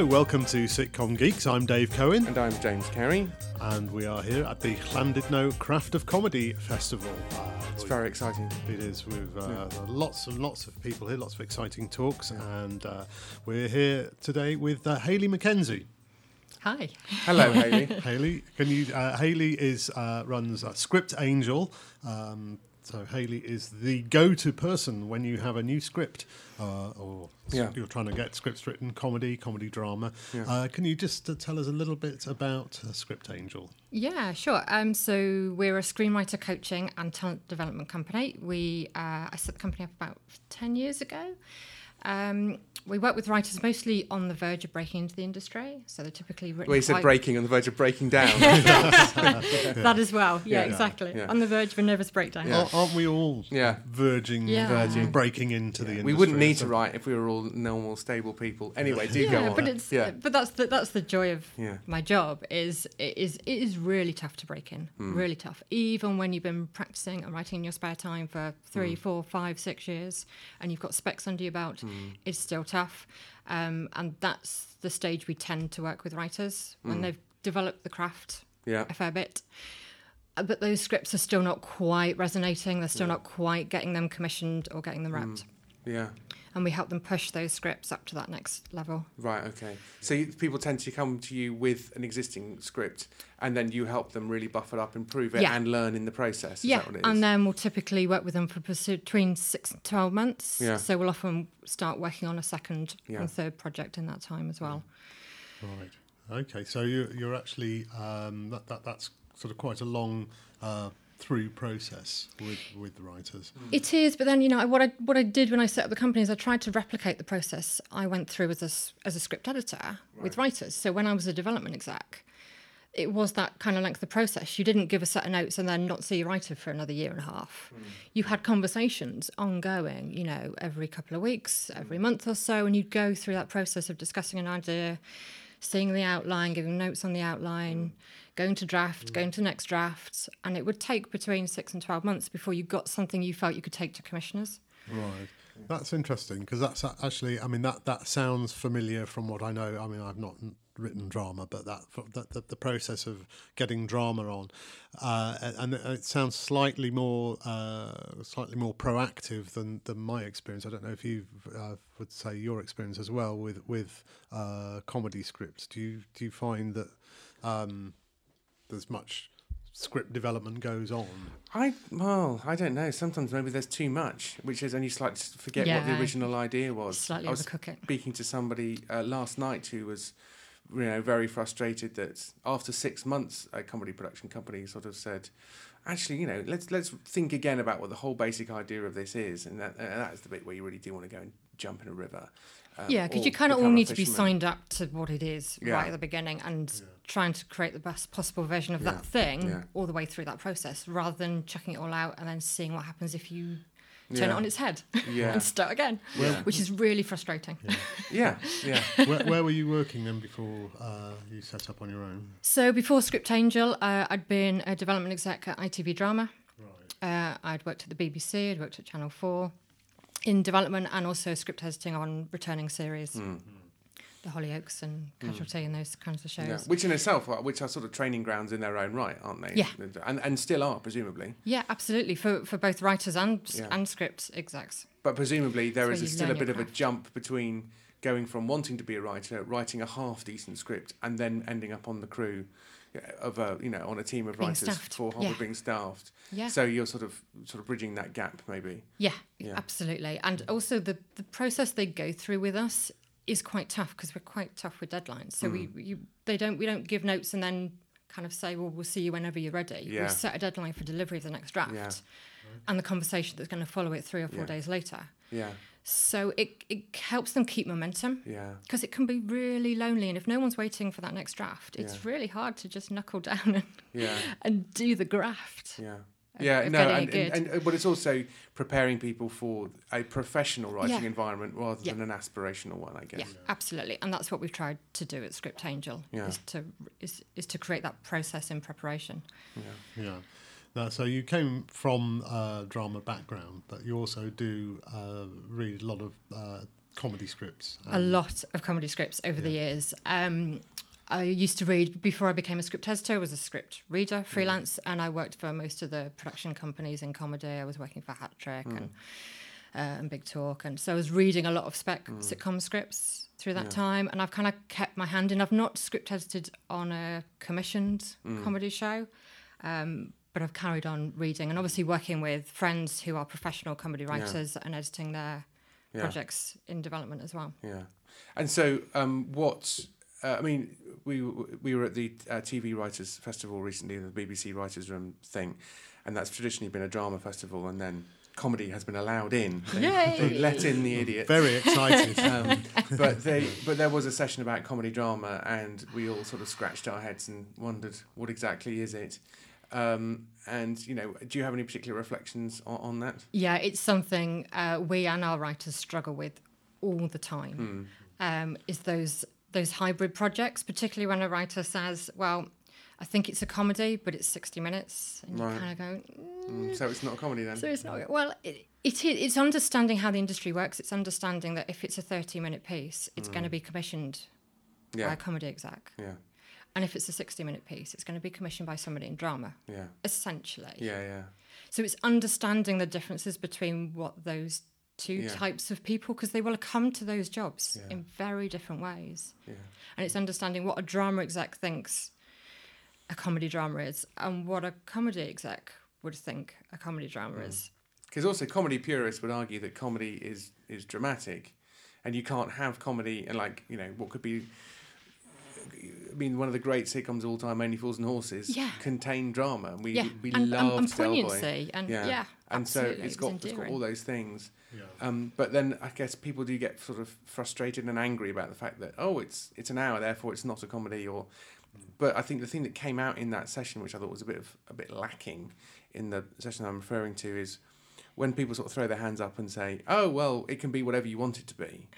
Hello, welcome to Sitcom Geeks. I'm Dave Cohen, And I'm James Cary. and we are here at the Llandudno Craft of Comedy Festival. Uh, It's very exciting. It is with uh, lots and lots of people here, lots of exciting talks, and uh, we're here today with uh, Hayley McKenzie. Hi. Hello, Hayley. Hayley, can you? Uh, Hayley is uh, runs uh, Script Angel. Um, so Hayley is the go-to person when you have a new script, uh, or Yeah. you're trying to get scripts written, comedy, comedy drama. Yeah. Uh, can you just uh, tell us a little bit about uh, Script Angel? Yeah, sure. Um, so we're a screenwriter coaching and talent development company. We uh, I set the company up about ten years ago. Um, we work with writers mostly on the verge of breaking into the industry, so they're typically written. Well, you said breaking on the verge of breaking down. That as well. Yeah, Yeah. exactly. Yeah. On the verge of a nervous breakdown. Yeah. Ar- Aren't we all Yeah. verging, Yeah. verging, breaking into the industry? we wouldn't need So- to write if we were all normal, stable people. Anyway, do go on. but it's yeah. but that's the that's the joy of Yeah. my job is it is it is really tough to break in, Hmm. really tough. Even when you've been practicing and writing in your spare time for three, Hmm. four, five, six years, and you've got specs under your belt, Hmm. it's still tough. Um, and that's the stage we tend to work with writers when Hmm. they've developed the craft Yeah. a fair bit. Uh, But those scripts are still not quite resonating. They're still not quite getting them commissioned or getting them wrapped. Yeah. And we help them push those scripts up to that next level. Right. Okay. So you, people tend to come to you with an existing script, and then you help them really buff it up, improve it, Yeah. and learn in the process. Is yeah, that what it is? and then we'll typically work with them for between six and 12 months. Yeah. So we'll often start working on a second Yeah. and third project in that time as well. Right. Okay. So you're, you're actually um, that, that that's sort of quite a long uh, through process with with the writers. Mm. It is, but then you know what I what I did when I set up the company is I tried to replicate the process I went through as a as a script editor with writers. So when I was a development exec, it was that kind of length of process. You didn't give a set of notes and then not see your writer for another year and a half. Mm. You had conversations ongoing, you know, every couple of weeks, every mm. month or so, and you'd go through that process of discussing an idea, seeing the outline, giving notes on the outline, going to draft, going to next draft, and it would take between six and twelve months before you got something you felt you could take to commissioners. Right. That's interesting because that's actually, I mean, that, that sounds familiar from what I know. I mean, I've not written drama, but that, that the, the process of getting drama on, uh, and it, it sounds slightly more, uh, slightly more proactive than, than my experience. I don't know if you uh, would say your experience as well with with uh, comedy scripts. Do you do you find that um, there's much script development goes on? I well, I don't know. Sometimes maybe there's too much, which is, and you slightly forget what the original idea was. Slightly I was overcook it. speaking to somebody uh, last night who was, you know, very frustrated that after six months, a comedy production company sort of said, actually, you know, let's let's think again about what the whole basic idea of this is, and that and that's the bit where you really do want to go and jump in a river. Um, Yeah, because you kind of all become a need to be signed up to what it is Yeah. right at the beginning and trying to create the best possible version of Yeah, that thing yeah. all the way through that process rather than chucking it all out and then seeing what happens if you turn Yeah. it on its head Yeah. and start again, Yeah. which is really frustrating. Yeah, yeah. where, where were you working then before uh, you set up on your own? So before Script Angel, uh, I'd been a development exec at ITV Drama. Uh, I'd worked at the BBC, I'd worked at Channel 4 in development and also script editing on returning series. Hmm. The Hollyoaks and Casualty and those kinds of shows. Yeah, which in itself, are- which are sort of training grounds in their own right, aren't they? Yeah. and and still are presumably. Yeah, absolutely for for both writers and Yeah. and script execs. But presumably there is a, still a bit of a jump between going from wanting to be a writer, writing a half decent script, and then ending up on the crew of a you know on a team of Being writers staffed, for Harvard yeah. being staffed. Yeah, So you're sort of sort of bridging that gap maybe. yeah, Yeah. absolutely. And also the the process they go through with us is quite tough because we're quite tough with deadlines. So Mm. we you, they don't we don't give notes and then kind of say, well, we'll see you whenever you're ready. Yeah. We set a deadline for delivery of the next draft. Yeah. And the conversation that's going to follow it three or four Yeah. days later. Yeah, So it, it helps them keep momentum yeah, because it can be really lonely. And if no one's waiting for that next draft, it's Yeah. really hard to just knuckle down and, yeah, and do the graft. yeah. Yeah, of no, and, and, and uh, but it's also preparing people for a professional writing Yeah. environment rather Yeah. than an aspirational one, I guess. Yeah, absolutely, and that's what we've tried to do at Script Angel Yeah. is to is, is to create that process in preparation. Yeah, Yeah. Now, so you came from a drama background, but you also do uh, read a lot of uh, comedy scripts. a lot of comedy scripts over the years. Um, I used to read before I became a script editor. I was a script reader, freelance, and I worked for most of the production companies in comedy. I was working for Hat Trick and uh, and Big Talk, and so I was reading a lot of spec sitcom scripts through that time. And I've kind of kept my hand in. I've not script edited on a commissioned comedy show. Um, but I've carried on reading and obviously working with friends who are professional comedy writers and editing their Yeah. projects in development as well. Yeah, and so um, what? Uh, I mean, we we were at the uh, TV Writers Festival recently, the BBC Writers Room thing, and that's traditionally been a drama festival, and then comedy has been allowed in. They, Yay! they let in the idiots. Very excited. Um, but they, but there was a session about comedy drama, and we all sort of scratched our heads and wondered what exactly is it. Um, and you know, do you have any particular reflections on, on that? Yeah, it's something uh, we and our writers struggle with all the time. Um, is those those hybrid projects, particularly when a writer says, "Well, I think it's a comedy, but it's sixty minutes," and Right. you kind of go, Mm, so it's not a comedy then. "So it's not." Well, it, it. It's understanding how the industry works. It's understanding that if it's a thirty-minute piece, it's going to be commissioned by a comedy exec, yeah, and if it's a sixty-minute piece, it's going to be commissioned by somebody in drama, yeah, essentially. yeah, yeah. So it's understanding the differences between what those two Yeah. types of people, because they will come to those jobs Yeah. in very different ways. Yeah. And it's understanding what a drama exec thinks a comedy drama is and what a comedy exec would think a comedy drama Mm. is. Because also comedy purists would argue that comedy is is dramatic, and you can't have comedy and like you know what could be. I mean, one of the great sitcoms of all time, Only Fools and Horses, Yeah. contain drama, and we yeah, we and, and, loved and Del Boy. poignancy, and yeah, and so absolutely, it's it got was it's got all those things. Yeah. Um, but then I guess people do get sort of frustrated and angry about the fact that oh, it's it's an hour, therefore it's not a comedy. Or, but I think the thing that came out in that session, which I thought was a bit of a bit lacking in the session I'm referring to, is when people sort of throw their hands up and say, oh well, it can be whatever you want it to be.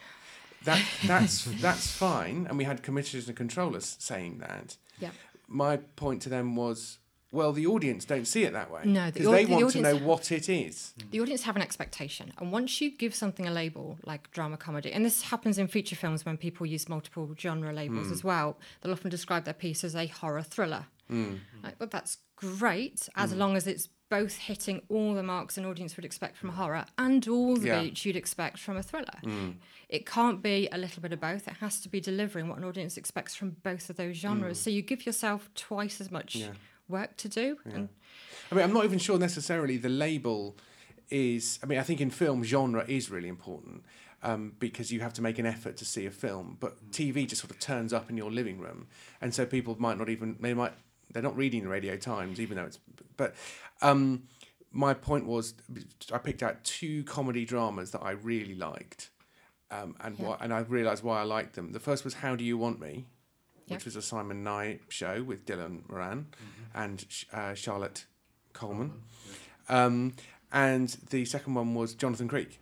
That that's that's fine, and we had commissioners and controllers saying that. Yeah. My point to them was. Well, the audience don't see it that way. No, the because au- they the want to know what it is. the audience have an expectation and once you give something a label like drama comedy and this happens in feature films when people use multiple genre labels Hmm. as well they'll often describe their piece as a horror thriller Hmm. like, well that's great as long as it's both hitting all the marks an audience would expect from a horror and all the Yeah. beats you'd expect from a thriller it can't be a little bit of both it has to be delivering what an audience expects from both of those genres so you give yourself twice as much Yeah. work to do and I mean, I'm not even sure necessarily the label is. I mean, I think in film, genre is really important um, because you have to make an effort to see a film. But TV just sort of turns up in your living room, and so people might not even they might they're not reading the Radio Times, even though it's. But um, my point was, I picked out two comedy dramas that I really liked, um, and Yeah. why, and I realised why I liked them. The first was How Do You Want Me, Yeah. which was a Simon Nye show with Dylan Moran and uh, Charlotte Coleman. Um, and the second one was Jonathan Creek.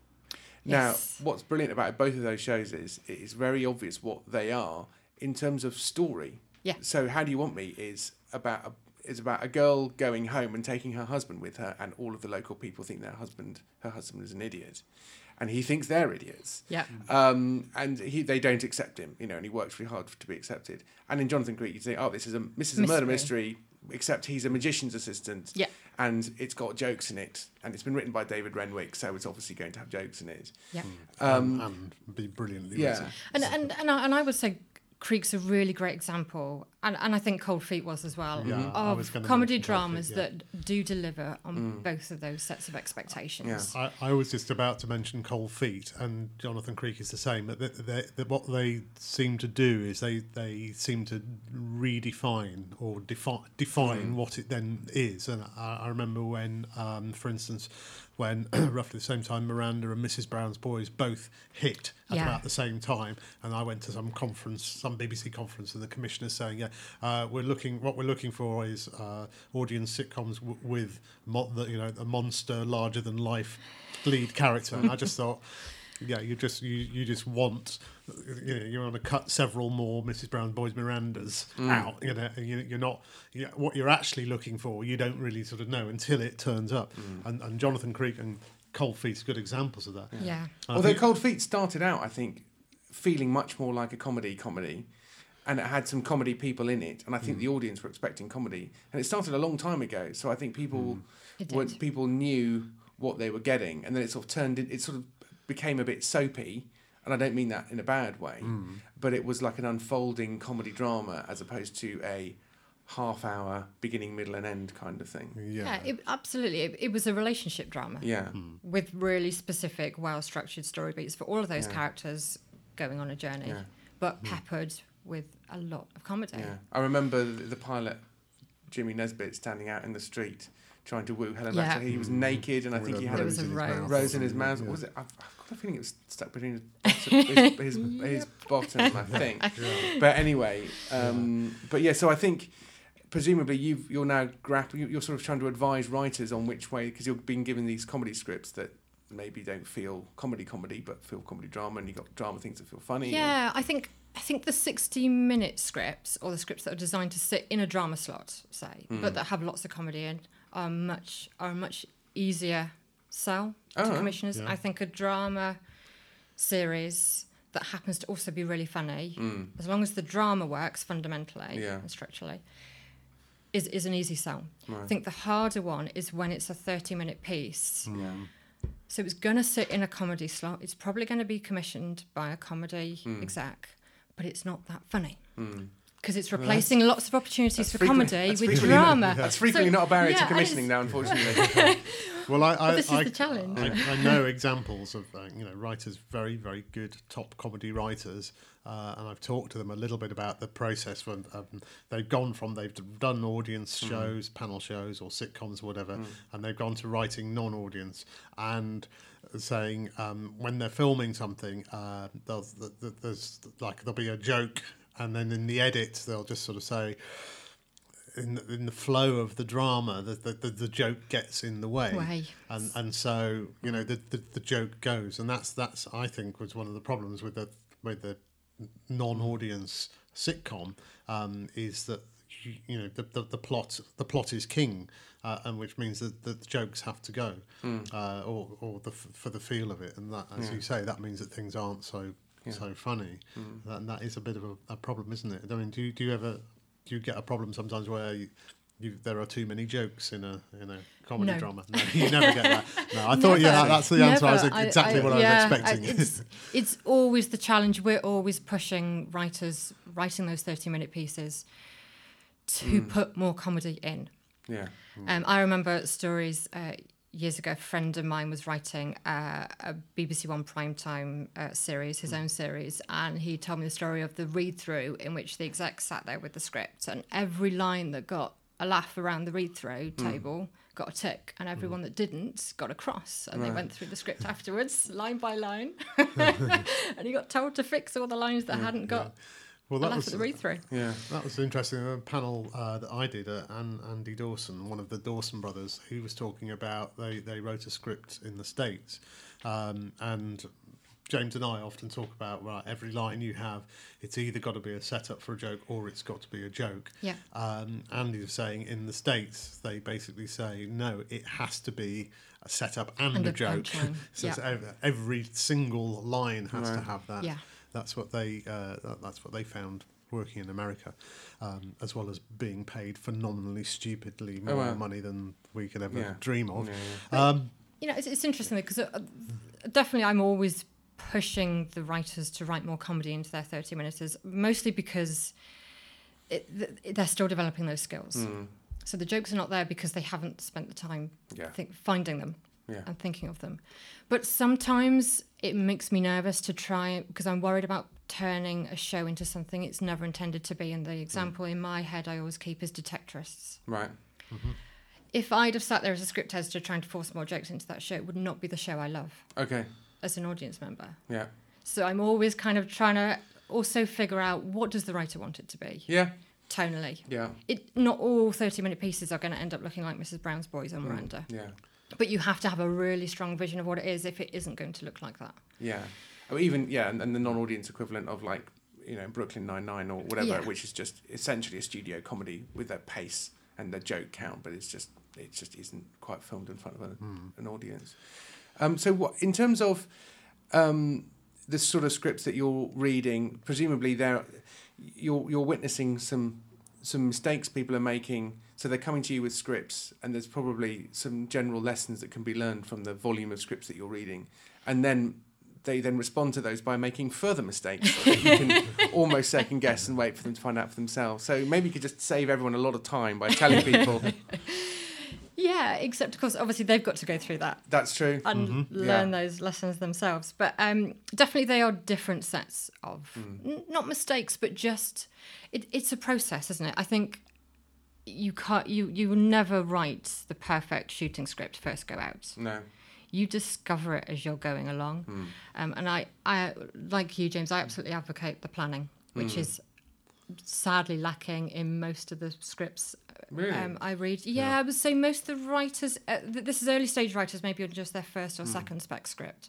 Now, Yes. what's brilliant about both of those shows is it is very obvious what they are in terms of story. Yeah. So, How Do You Want Me is about a, is about a girl going home and taking her husband with her, and all of the local people think their husband her husband is an idiot, and he thinks they're idiots. yeah Um, and he, they don't accept him, you know, and he works really hard to be accepted. And in Jonathan Creek, you say, oh, this is a this is a murder mystery, except he's a magician's assistant. Yeah. And it's got jokes in it, and it's been written by David Renwick, so it's obviously going to have jokes in it. yeah Um, and be brilliantly yeah. written. And and and I, and I would say Creek's a really great example, and, and I think Cold Feet was as well, Yeah, I was of gonna comedy mention Cold dramas Feet, yeah. that do deliver on both of those sets of expectations. Yeah. I, I was just about to mention Cold Feet, and Jonathan Creek is the same. That they, they, that what they seem to do is they, they seem to redefine or defi- define what it then is. And I, I remember when, um, for instance, when roughly the same time Miranda and Mrs. Brown's Boys both hit at Yeah. about the same time, and I went to some conference, some BBC conference, and the commissioner's saying, "Yeah, uh, we're looking. What we're looking for is uh, audience sitcoms w- with mo- the, you know a monster larger than life lead character." And I just thought. Yeah, you just you, you just want you know you want to cut several more Mrs. Brown Boys Mirandas mm. out. You know, and you, you're not you what you're actually looking for. You don't really sort of know until it turns up. Mm. And, and Jonathan Creek and Cold Feet's good examples of that. Yeah. And I Although think- Cold Feet started out, I think, feeling much more like a comedy comedy, and it had some comedy people in it, and I think mm. the audience were expecting comedy, and it started a long time ago. So I think people. It when people knew what they were getting, and then it sort of turned, in, it sort of became a bit soapy, and I don't mean that in a bad way, Hmm. but it was like an unfolding comedy drama as opposed to a half-hour beginning, middle, and end kind of thing. yeah, Yeah, it, absolutely. It, it was a relationship drama Yeah, Hmm. with really specific, well structured story beats for all of those Yeah. characters going on a journey, Yeah. but peppered with a lot of comedy. Yeah, I remember the, the pilot, Jimmy Nesbitt, standing out in the street trying to woo Helen Yeah. Baxter. He was naked, and I think he had a was a in his rose. mouth. rose in his mouth. Yeah. What was it? I've, I've got a feeling it was stuck between his bottom, his, his, his bottom, I think. But anyway, um, but yeah. So I think presumably you've you're now grappling. You're sort of trying to advise writers on which way because you've been given these comedy scripts that maybe don't feel comedy comedy but feel comedy drama, and you have got drama things that feel funny. Yeah, I think I think the sixty-minute scripts or the scripts that are designed to sit in a drama slot, say, Hmm. but that have lots of comedy in, are much are a much easier sell to Oh, commissioners. yeah. I think a drama series that happens to also be really funny, Mm. as long as the drama works fundamentally Yeah. and structurally, is is an easy sell. I think the harder one is when it's a thirty-minute piece. Yeah. So it's going to sit in a comedy slot. It's probably going to be commissioned by a comedy exec, but it's not that funny Mm. Because it's Well, replacing lots of opportunities that's for frequently- comedy that's with frequently drama. That's frequently So, not a barrier yeah, to commissioning now, unfortunately. Well, I, I, this is I, the challenge. I, I know examples of uh, you know writers, very very good top comedy writers, uh, and I've talked to them a little bit about the process. When um, they've gone from they've done audience shows, panel shows, or sitcoms, or whatever, and they've gone to writing non-audience and saying um, when they're filming something, uh, they'll, th- th- there's like there'll be a joke, and then in the edit they'll just sort of say in the, in the flow of the drama, the, the, the, the joke gets in the way, Way. and and so you know the, the the joke goes, and that's that's I think was one of the problems with the with the non-audience sitcom um, is that you, you know the, the the plot the plot is king, uh, and which means that the jokes have to go, uh, or or the for the feel of it, and that as Yeah. you say that means that things aren't so Yeah. so funny, that, and that is a bit of a, a problem, isn't it? I mean, do you, do you ever do you get a problem sometimes where you, you there are too many jokes in a in a comedy No. drama? No, you never get that. No, I thought yeah, Never. that's the answer. I was Never. exactly what I yeah, was expecting. it's, it's always the challenge. We're always pushing writers writing those 30 minute pieces to put more comedy in. yeah. Um, I remember stories uh, years ago. A friend of mine was writing uh, a BBC One primetime uh, series, his own series, and he told me the story of the read through in which the exec sat there with the script, and every line that got a laugh around the read through table got a tick, and everyone that didn't got a cross. And they went through the script afterwards, line by line, and he got told to fix all the lines that hadn't got well, a that laugh was at the read through. Yeah. That was interesting. A panel uh, that I did, uh, and Andy Dawson, one of the Dawson brothers, he was talking about they, they wrote a script in the States. Um, and James and I often talk about right, every line you have, it's either got to be a setup for a joke or it's got to be a joke. Yeah. Um, Andy was saying in the States, they basically say, no, it has to be a setup and, And a a joke. punchline. so it's Yeah. ev- every single line has to have that. Yeah. That's what they uh, that's what they found working in America, um, as well as being paid phenomenally stupidly more Oh, wow. money than we could ever Yeah. dream of. Yeah, yeah. Um, you know, it's, it's interesting because uh, definitely I'm always pushing the writers to write more comedy into their 30 minutes, mostly because it, th- they're still developing those skills. Mm. So the jokes are not there because they haven't spent the time Yeah. think, finding them Yeah. and thinking of them. But sometimes it makes me nervous to try because I'm worried about turning a show into something it's never intended to be. And the example in my head I always keep is detectorists. Right. Mm-hmm. If I'd have sat there as a script editor trying to force more jokes into that show, it would not be the show I love Okay. as an audience member. Yeah. So I'm always kind of trying to also figure out what does the writer want it to be Yeah. tonally. Yeah. It not all 30 minute pieces are going to end up looking like Mrs. Brown's Boys on mm. Miranda, Yeah. But you have to have a really strong vision of what it is if it isn't going to look like that. Yeah. Or even yeah, and, and the non-audience equivalent of like you know Brooklyn Nine Nine or whatever, Yeah. which is just essentially a studio comedy with their pace and their joke count, but it's just it just isn't quite filmed in front of a, an audience. Um, so, what in terms of um, the sort of scripts that you're reading, presumably there, you're you're witnessing some some mistakes people are making. So they're coming to you with scripts, and there's probably some general lessons that can be learned from the volume of scripts that you're reading, and then they then respond to those by making further mistakes that you can almost second guess and wait for them to find out for themselves. So maybe you could just save everyone a lot of time by telling people Yeah, except of course, obviously they've got to go through that that's true. and Mm-hmm. learn Yeah. those lessons themselves. But um, definitely, they are different sets of Mm. n- not mistakes, but just it, it's a process, isn't it? I think you can't you you will never write the perfect shooting script first go out. No. You discover it as you're going along, um, and I I like you, James. I absolutely advocate the planning, which is sadly lacking in most of the scripts Really? um, I read. Yeah, I would say most of the writers, uh, th- this is early stage writers, maybe on just their first or second spec script,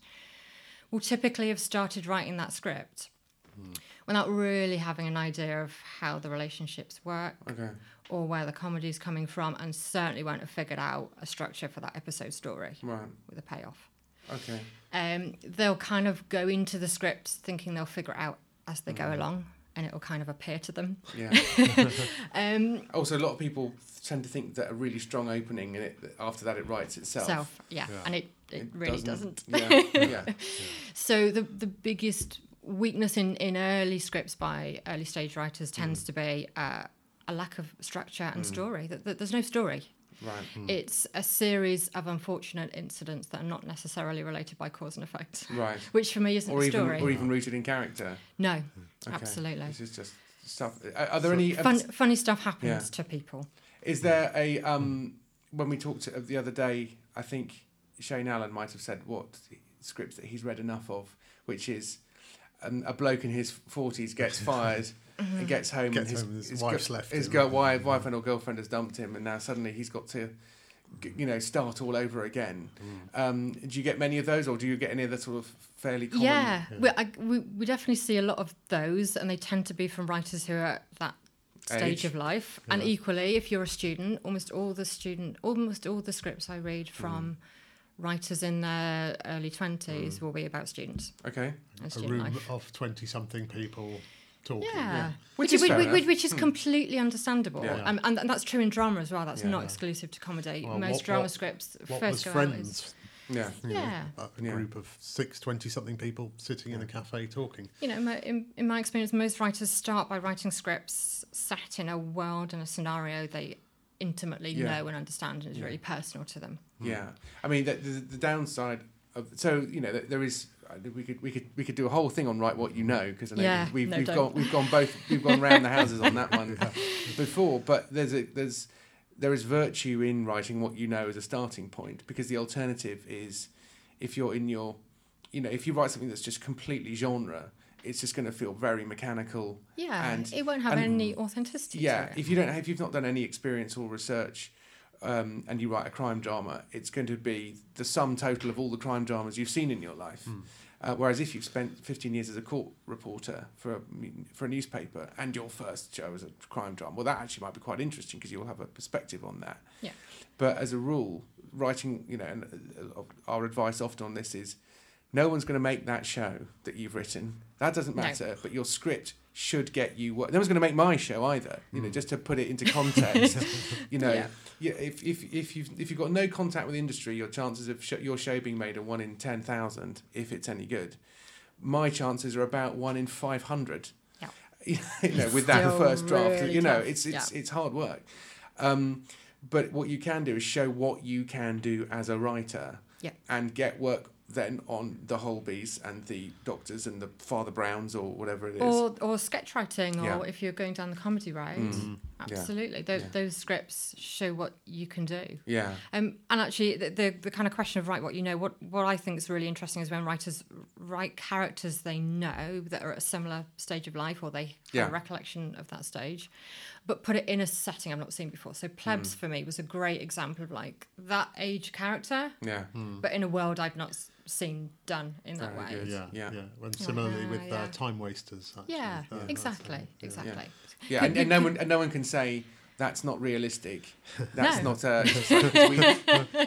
will typically have started writing that script without really having an idea of how the relationships work Okay. or where the comedy is coming from, and certainly won't have figured out a structure for that episode story Right. with a payoff. Okay. Um, they'll kind of go into the script thinking they'll figure it out as they Mm. go along, and it will kind of appear to them. Yeah. Um, also, a lot of people tend to think that a really strong opening and it after that it writes itself. self, yeah, Yeah. and it, it, really doesn't. Yeah. yeah. So the the biggest weakness in, in early scripts by early stage writers tends to be uh, a lack of structure and story. That, that there's no story. Right. It's a series of unfortunate incidents that are not necessarily related by cause and effect, Right. which for me isn't Or a even story. or even rooted in character. no, Okay. absolutely. This is just stuff. Are, are there any? Fun, funny stuff happens Yeah. to people. Is there a um when we talked to, the other day? I think Shane Allen might have said what scripts that he's read enough of, which is um, a bloke in his forties gets fired and gets home Gets and his, home and his wife's girl- left His him. girl, wife, wife and or girlfriend has dumped him, and now suddenly he's got to. You know, start all over again. Mm. Um, do you get many of those, or do you get any of the sort of fairly common? Yeah, We, I, we we definitely see a lot of those, and they tend to be from writers who are at that stage Age. of life. And equally, if you're a student, almost all the student, almost all the scripts I read Mm. from writers in their early twenties will be about students Okay. and A student room life. of twenty-something people talking. Yeah. Which Which, is which, which, which is completely understandable. Yeah. Um, and, and that's true in drama as well. That's Yeah. not exclusive to comedy. Well, Most what- drama what- scripts What first was go out as- Friends? Yeah. you know, Yeah. a, a Yeah. group of six 20-something people sitting in a cafe talking. You know, mo- in, in my experience, most writers start by writing scripts set in a world and a scenario they intimately Yeah. know and understand and is Yeah. really personal to them. Yeah, I mean the, the, the downside of so you know there- there is I think we could we could we could do a whole thing on write what you know because I know Yeah, we've no, we've don't. gone we've gone both we've gone round the houses on that one before, but there's a there's there is virtue in writing what you know as a starting point because the alternative is if you're in your you know if you write something that's just completely genre it's just going to feel very mechanical Yeah, And- it won't have and- any authenticity. yeah, to it. if you don't, if you've not done any experience or research, um, and you write a crime drama, it's going to be the sum total of all the crime dramas you've seen in your life. Uh, whereas if you've spent 15 years as a court reporter for a, for a newspaper and your first show is a crime drama, well, that actually might be quite interesting because you'll have a perspective on that. Yeah. But as a rule, writing, you know, and uh, our advice often on this is no one's going to make that show that you've written. That doesn't No. matter. But your script should get you work. No one's going to make my show either. You know, just to put it into context. you know, Yeah. yeah. if if if you've if you've got no contact with the industry, your chances of sh- your show being made are one in ten thousand, if it's any good. My chances are about one in five hundred. Yeah. you know, with that Still first draft, really you know, tough. it's it's Yeah. it's hard work. Um, but what you can do is show what you can do as a writer Yeah. and get work then on the Holbys and the Doctors and the Father Browns or whatever it is. Or, or sketch writing, or Yeah. if you're going down the comedy road, Mm. Yeah. absolutely. Those, Yeah. those scripts show what you can do. yeah, Um, and actually, the, the the kind of question of write what you know, what what I think is really interesting is when writers write characters they know that are at a similar stage of life or they have Yeah. a recollection of that stage, but put it in a setting I've not seen before. So Mm. Plebs for me was a great example of like that age character, yeah, but in a world I've not s- seen done in that Very way. good. Yeah, Yeah. yeah. And similarly with uh, yeah. time wasters. Actually. Yeah, that's, exactly, yeah. exactly. Yeah. And, and no one and no one can say that's not realistic. That's No. not a.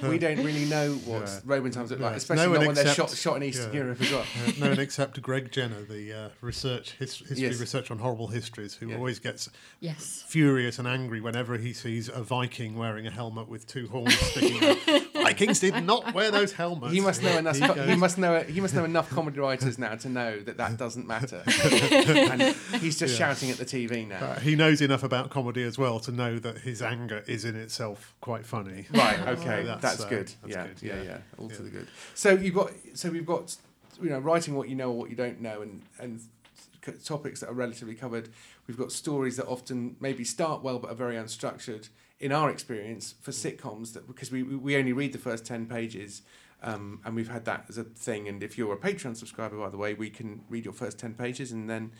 we, we don't really know what Yeah. Roman times look like, especially No not one when they're except- shot shot in Eastern yeah. Europe as well. Uh, no one except Greg Jenner, the uh, research his, history Yes. research on horrible histories, who Yeah. always gets Yes. furious and angry whenever he sees a Viking wearing a helmet with two horns sticking out. Vikings did not wear those helmets. He must know enough. He He, must know. He must know enough comedy writers now to know that that doesn't matter. and he's just Yeah. shouting at the TV now. Uh, he knows enough about comedy as well to know that his anger is in itself quite funny. Right. Okay. that's, that's, uh, good. that's yeah, good, yeah. yeah. Yeah. All to the good. So you've got. So we've got. You know, writing what you know or what you don't know, and and topics that are relatively covered. We've got stories that often maybe start well but are very unstructured. In our experience, for sitcoms, that because we we only read the first ten pages. Um, and we've had that as a thing. And if you're a Patreon subscriber, by the way, we can read your first 10 pages and then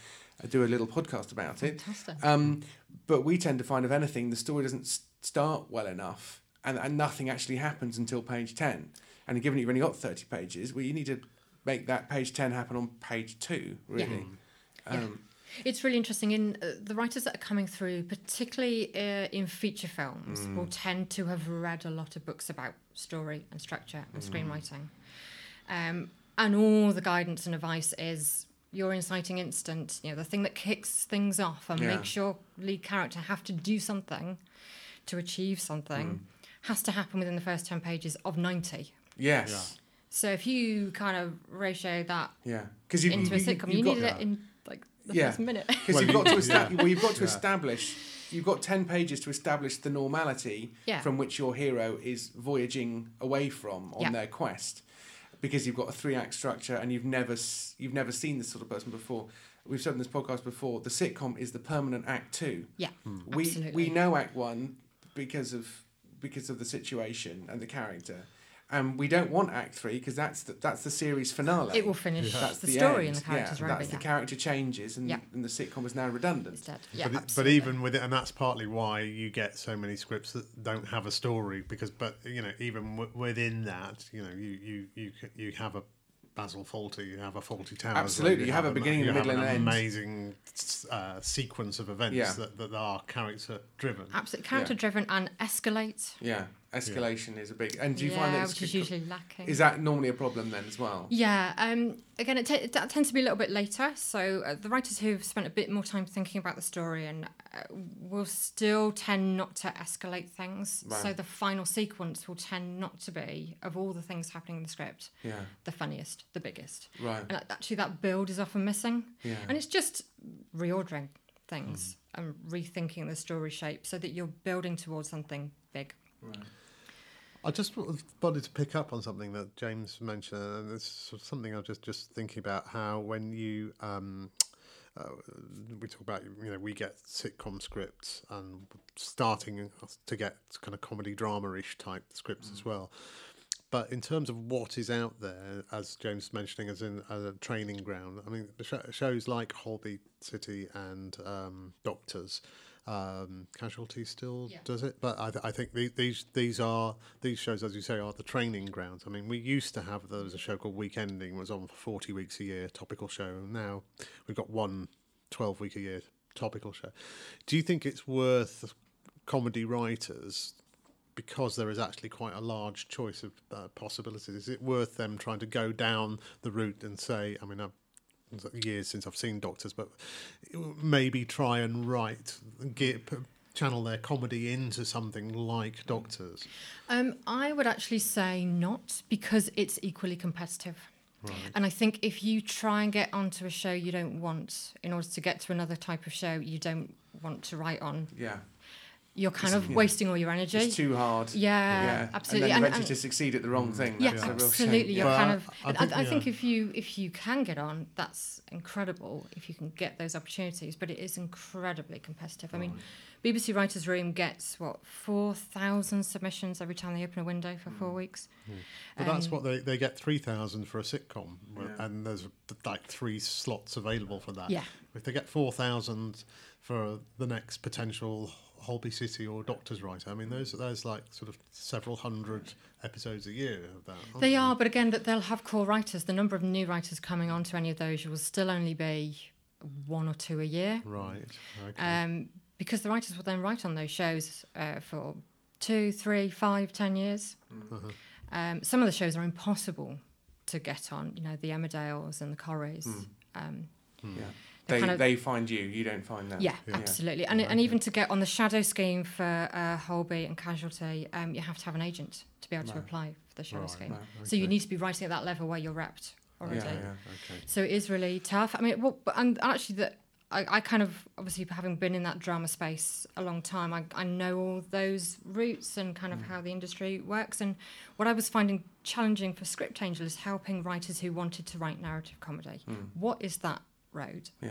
uh, do a little podcast about it. Fantastic. Um, but we tend to find, if anything, the story doesn't start well enough and, and nothing actually happens until page 10. And given you've only got 30 pages, well, you need to make that page 10 happen on page 2, really. Yeah. Um, It's really interesting. In uh, the writers that are coming through, particularly uh, in feature films, Mm. will tend to have read a lot of books about story and structure and Mm. screenwriting. Um, and all the guidance and advice is your inciting instant, you know, the thing that kicks things off and Yeah. makes your lead character have to do something to achieve something, Mm. has to happen within the first 10 pages of 90. yes. So if you kind of ratio that Yeah. Because you, into a you, sitcom, you, you've got, needed it in like the Yeah. first minute. Because Well, you've got to you- establish. yeah. Well, you've got to Yeah. establish. You've got ten pages to establish the normality Yeah. from which your hero is voyaging away from on Yeah. their quest, because you've got a three-act structure and you've never you've never seen this sort of person before. We've said in this podcast before. The sitcom is the permanent act two. Yeah, hmm. We absolutely. we know act one because of because of the situation and the character. And we don't want Act Three because that's the, that's the series finale. It will finish That's the, story end. and the characters yeah, That's the character changes, and, Yeah. and the sitcom is now redundant. Instead. Yeah, but, it, but even with it, and that's partly why you get so many scripts that don't have a story. Because, but you know, even w- within that, you know, you you you you have a Basil Fawlty, you have a Fawlty Towers. Absolutely, you have a ma- beginning, you a have middle, an and an end. amazing uh, sequence of events Yeah. that, that are character driven. absolutely character driven and escalate. Yeah, escalation is a big. And do you yeah, find that which it's, is usually lacking. is that normally a problem then as well? Yeah. Um, again, it, t- that tends to be a little bit later. So uh, the writers who've spent a bit more time thinking about the story and uh, will still tend not to escalate things. Right. So the final sequence will tend not to be of all the things happening in the script Yeah, the funniest, the biggest. right. And actually, that build is often missing. Yeah, And it's just reordering things and rethinking the story shape so that you're building towards something big. right. I just wanted to pick up on something that James mentioned, and it's sort of something I was just just thinking about how when you um, uh, we talk about you know we get sitcom scripts and starting to get kind of comedy drama-ish type scripts as well. But in terms of what is out there, as James was mentioning, as in as a training ground, I mean, sh- shows like Holby City and um, Doctors, um, Casualty still Yeah. does it, but I, th- I think the- these these are these shows, as you say, are the training grounds. I mean, we used to have there was a show called Weekending, was on for forty weeks a year, topical show. and Now we've got one 12 week a year topical show. Do you think it's worth comedy writers because there is actually quite a large choice of uh, possibilities. Is it worth them trying to go down the route and say, I mean, I've years since I've seen Doctors, but maybe try and write, get, channel their comedy into something like Doctors? Um, I would actually say not because it's equally competitive. And I think if you try and get onto a show you don't want in order to get to another type of show you don't want to write on, Yeah, you're kind It's- of yeah. wasting all your energy. it's too hard. yeah, absolutely. And then you And- venture and- to succeed at the wrong mm. thing. Yeah, That's a real shame. absolutely. You're Well, kind of. I I, think- I, think yeah. if you if you can get on, that's incredible. If you can get those opportunities, but it is incredibly competitive. I mean, BBC Writers' Room gets what four thousand submissions every time they open a window for four mm. weeks. Mm. But that's Um, what they, they get 3,000 for a sitcom, uh, Yeah. and there's like three slots available for that. Yeah. If they get 4,000 for the next potential Holby City or Doctors writer, I mean, those there's like sort of several hundred episodes a year of that. aren't They there? are, but again, that they'll have core writers. The number of new writers coming onto any of those will still only be one or two a year. Right. Okay. Um, because the writers will then write on those shows uh, for two, three, five, ten years. Uh-huh. Um, some of the shows are impossible to get on. You know, the Emmerdales and the Corries. Um, Yeah. They're kind of- they find you. You don't find them. yeah, absolutely. And, and even to get on the shadow scheme for uh, Holby and Casualty, um, you have to have an agent to be able to Right. apply for the shadow Right, scheme. right, So you need to be writing at that level where you're repped already. Yeah, yeah. Okay. So it is really tough. I mean, well, and actually, that I, I kind of obviously having been in that drama space a long time, I, I know all those routes and kind of how the industry works. And what I was finding challenging for Script Angel is helping writers who wanted to write narrative comedy. What is that road? Yeah.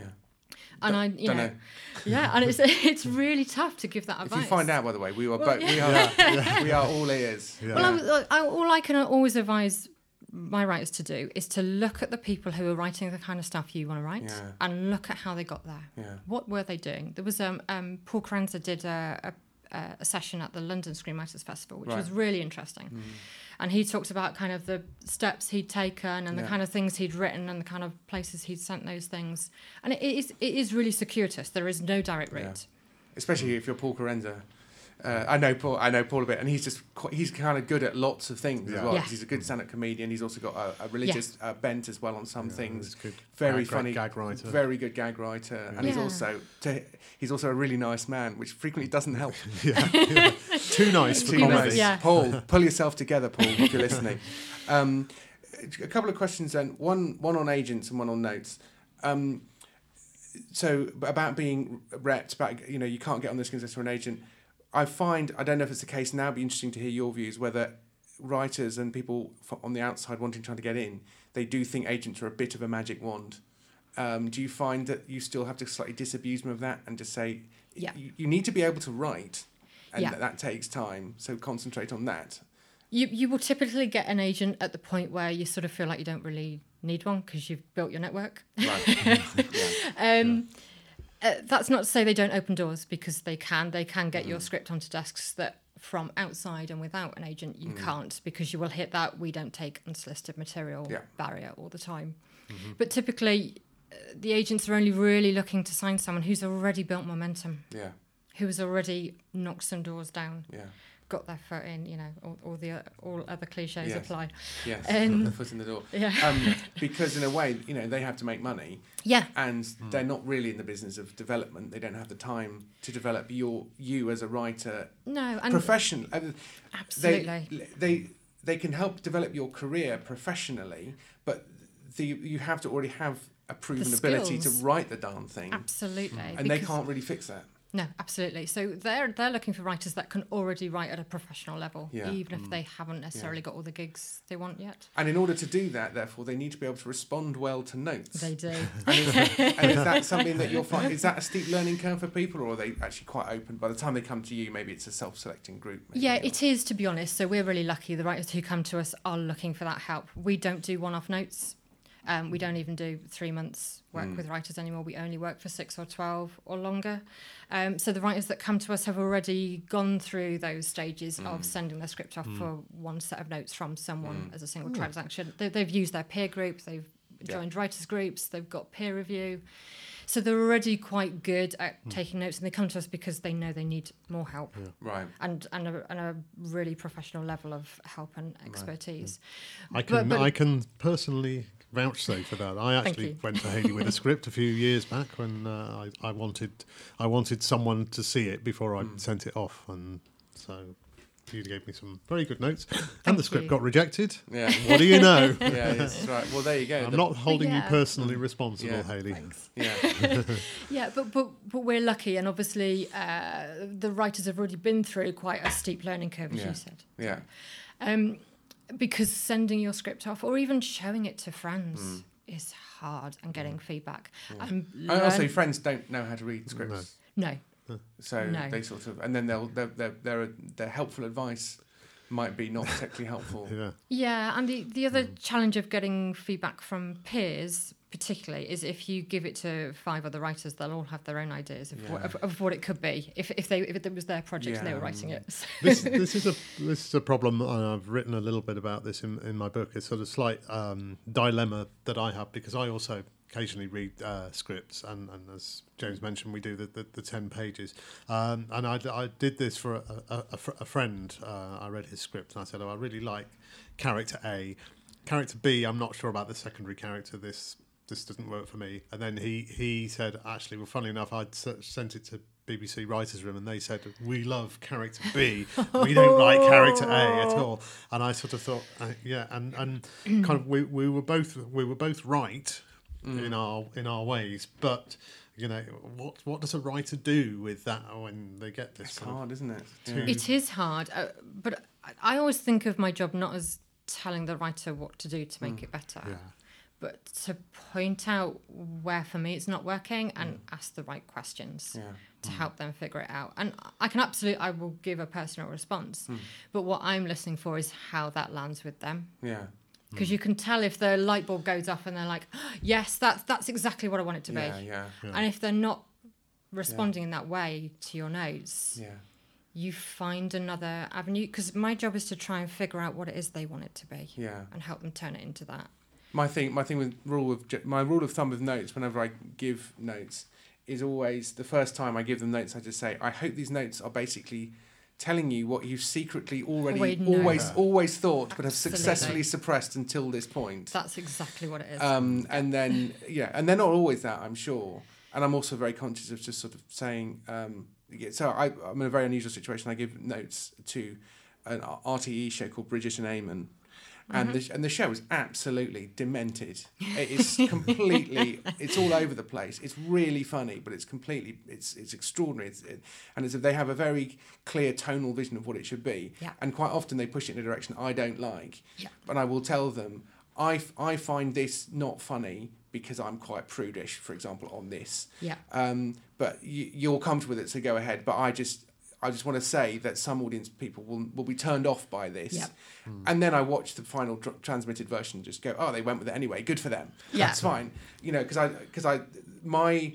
And I, you know, know. yeah, and it's it's really tough to give that advice. If you find out, by the way, we are Well, both we are we are all ears. Yeah. Well, I, I, all I can always advise my writers to do is to look at the people who are writing the kind of stuff you want to write Yeah. and look at how they got there. Yeah. What were they doing? There was um, um Paul Kerensa did a, a, Uh, a session at the London Screenwriters Festival, which was really interesting. Mm. And he talked about kind of the steps he'd taken and the Yeah. kind of things he'd written and the kind of places he'd sent those things. And it is it is really circuitous. There is no direct Yeah. route. especially if you're Paul Kerensa. Uh, I know Paul. I know Paul a bit, and he's just quite, he's kind of good at lots of things as well. Yeah. 'cause He's a good stand-up comedian. He's also got a, a religious uh, bent as well on some Yeah, things. good. Very Gag- funny, gag writer. very good gag writer, and he's also to, he's also a really nice man, which frequently doesn't help. yeah, yeah. Too nice for Too comedy. nice. yeah. Paul, pull yourself together, Paul, if you're listening. Um, a couple of questions then. One one on agents and one on notes. Um, so about being repped, about you know you can't get on this unless you're an agent. I find I don't know if it's the case now. It'd be interesting to hear your views whether writers and people on the outside wanting trying to get in, they do think agents are a bit of a magic wand. Um, do you find that you still have to slightly disabuse them of that and just say Yeah. you, you need to be able to write, and Yeah. that, that takes time. So concentrate on that. You you will typically get an agent at the point where you sort of feel like you don't really need one because you've built your network. Right. yeah. Um, uh, that's not to say they don't open doors because they can. They can get your script onto desks that from outside and without an agent you can't because you will hit that we don't take unsolicited material Yeah. barrier all the time. But typically, uh, the agents are only really looking to sign someone who's already built momentum, Yeah. who has already knocked some doors down, Yeah. Got their foot in. You know, all, all the uh, all other cliches Yes. apply. Yes. Um, the foot in the door. Yeah. Um, because in a way, you know, they have to make money, Yeah. and they're not really in the business of development. They don't have the time to develop your you as a writer No, and professional. uh, absolutely. They, they they can help develop your career professionally, but the you have to already have a proven ability to write the darn thing, Absolutely. and they can't really fix that. No, absolutely. So they're they're looking for writers that can already write at a professional level, Yeah. Mm. even if they haven't necessarily got all the gigs they want yet. And in order to do that, therefore, they need to be able to respond well to notes. They do. And is, and is that something that you'll find? Is that a steep learning curve for people, or are they actually quite open? By the time they come to you, maybe it's a self-selecting group. Maybe, yeah, or- it is to be honest. So we're really lucky. The writers who come to us are looking for that help. We don't do one-off notes. Um, we don't even do three months work Mm. with writers anymore. We only work for six or twelve or longer. Um, so the writers that come to us have already gone through those stages Mm. of sending their script off for one set of notes from someone Mm. as a single transaction. They, they've used their peer group. They've Yeah. joined writers groups. They've got peer review. So they're already quite good at Mm. taking notes, and they come to us because they know they need more help Right. and and a, and a really professional level of help and expertise. I can But- but- I can personally vouch say for that. I actually went to Hayley with a script a few years back when uh, I, I wanted I wanted someone to see it before I Hmm. sent it off, and so you gave me some very good notes, and the script you. got rejected. Yeah. What do you know? yeah. Yes. Right. Well, there you go. I'm The- not holding you personally responsible, Yeah. Hayley. Yeah. Yeah, but but but we're lucky, and obviously uh, the writers have already been through quite a steep learning curve, as Yeah. you said. Yeah. Um, because sending your script off or even showing it to friends Mm. is hard and getting feedback. And And also, friends don't know how to read scripts, no, so No. they sort of, and then they'll their their their, their helpful advice might be not particularly helpful. Yeah. Yeah, and the, the other challenge of getting feedback from peers, particularly, is if you give it to five other writers, they'll all have their own ideas of, what, of, of what it could be if, if they if it was their project and they were writing it. this this is a this is a problem, and I've written a little bit about this in, in my book. It's sort of slight um, dilemma that I have because I also occasionally read uh, scripts, and, and as James mentioned, we do the, the, the ten pages. Um, and I, I did this for a, a, a, fr- a friend. Uh, I read his script, and I said, "Oh, I really like character A. Character B, I'm not sure about the secondary character. This this doesn't work for me." And then he he said, "Actually, well, funnily enough, I'd sent it to." BBC Writers Room, and they said we love character B, we don't like character A at all. And I sort of thought, uh, yeah, and and kind of we, we were both we were both right in our in our ways, but you know what what does a writer do with that when they get this It's kind of hard, isn't it? Yeah. It is hard, uh, but I- I always think of my job not as telling the writer what to do to make it better, yeah but to point out where for me it's not working and mm. ask the right questions Yeah. to mm. help them figure it out. And I can absolutely, I will give a personal response, mm. but what I'm listening for is how that lands with them. Yeah. Because you can tell if the light bulb goes off and they're like, yes, that's that's exactly what I want it to Yeah, be. yeah, Yeah. And if they're not responding in that way to your notes, yeah. you find another avenue. Because my job is to try and figure out what it is they want it to be Yeah. and help them turn it into that. My thing, my thing with rule of my rule of thumb with notes. Whenever I give notes, is always the first time I give them notes. I just say, I hope these notes are basically telling you what you've secretly already Already know. always Yeah. always thought, but have successfully suppressed until this point. That's exactly what it is. Um, and then yeah, and they're not always that, I'm sure. And I'm also very conscious of just sort of saying. Um, yeah, so I, I'm in a very unusual situation. I give notes to an RTE show called Bridget and Eamon. And the, and the show is absolutely demented. It is completely. it's all over the place. It's really funny, but it's completely. It's it's extraordinary. It's, it, and it's, if they have a very clear tonal vision of what it should be. Yeah. And quite often they push it in a direction I don't like. Yeah. But I will tell them I, f- I find this not funny because I'm quite prudish, for example, on this. yeah. Um, but you, you're comfortable with it, so go ahead. But I just I just want to say that some audience people will, will be turned off by this. Yep. And then I watch the final dr- transmitted version and just go, oh, they went with it anyway. Good for them. Yeah. That's fine. You know, because I, cause I, my,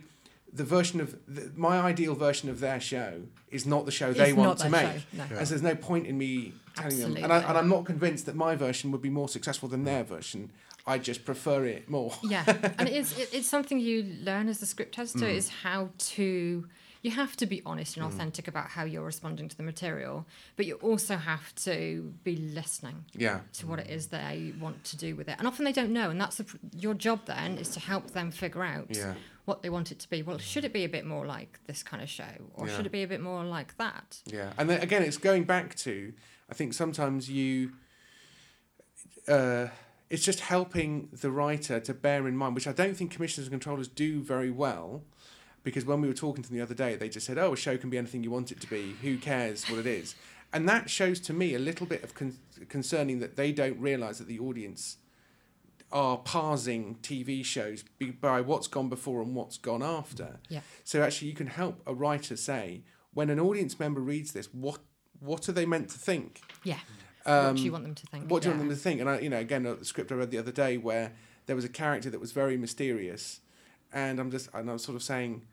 the version of, the, my ideal version of their show is not the show they It's want not to their make. show, no. Yeah. And so there's no point in me telling them. And, I, Absolutely. and I'm not convinced that my version would be more successful than their version. I just prefer it more. Yeah, and it is it's something you learn as a script editor Mm. is how to you have to be honest and authentic about how you're responding to the material, but you also have to be listening Yeah. to what it is they want to do with it. And often they don't know, and that's pr- your job then is to help them figure out Yeah. what they want it to be. Well, should it be a bit more like this kind of show, or Yeah. should it be a bit more like that? Yeah, and then again, it's going back to I think sometimes you, uh, it's just helping the writer to bear in mind, which I don't think commissioners and controllers do very well, because when we were talking to them the other day, they just said, "Oh, a show can be anything you want it to be. Who cares what it is?" And that shows to me a little bit of con- concerning that they don't realise that the audience are parsing TV shows be- by what's gone before and what's gone after. Yeah. So actually, you can help a writer say when an audience member reads this, what what are they meant to think? Yeah. Um, what do you want them to think? What do you want them to think? And I, you know, again, a script I read the other day where there was a character that was very mysterious, and I'm just, and I was sort of saying,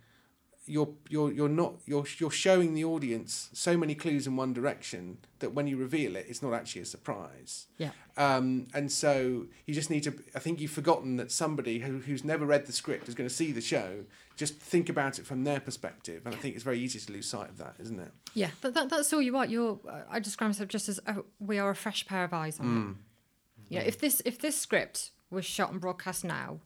you're you're you're not you're you're showing the audience so many clues in one direction that when you reveal it, it's not actually a surprise. Yeah. Um, and so you just need to. I think you've forgotten that somebody who, who's never read the script is going to see the show. Just think about it from their perspective, and I think it's very easy to lose sight of that, isn't it? Yeah, that, that, that's all you are. You're. Uh, I describe myself just as uh, we are a fresh pair of eyes on Mm. it. Yeah, if this if this script was shot and broadcast now,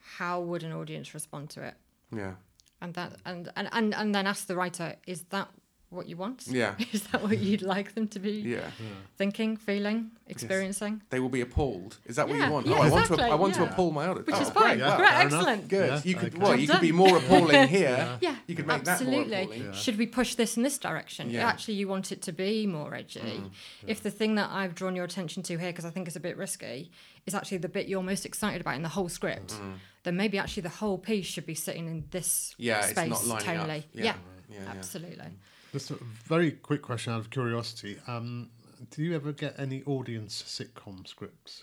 how would an audience respond to it? Yeah. And that and and and, and then ask the writer, is that what you want? Yeah. Is that what you'd like them to be Yeah. thinking, feeling, experiencing? They will be appalled. Is that what Yeah, you want? yeah, oh, I want to. I want to appall my audience. Which oh, is fine. Great, Yeah. Great, fair enough. excellent. Good. Yeah, you could. okay. Well, you could be more appalling here. Yeah. Yeah, You could make that more absolutely. appalling. Yeah. Should we push this in this direction? Yeah. Actually, you want it to be more edgy. Mm, If the thing that I've drawn your attention to here, because I think it's a bit risky, is actually the bit you're most excited about in the whole script, then maybe actually the whole piece should be sitting in this Mm. Yeah, space it's not lining tonally. up. Yeah, Yeah. Yeah, yeah. absolutely. Just a very quick question out of curiosity. Um, do you ever get any audience sitcom scripts?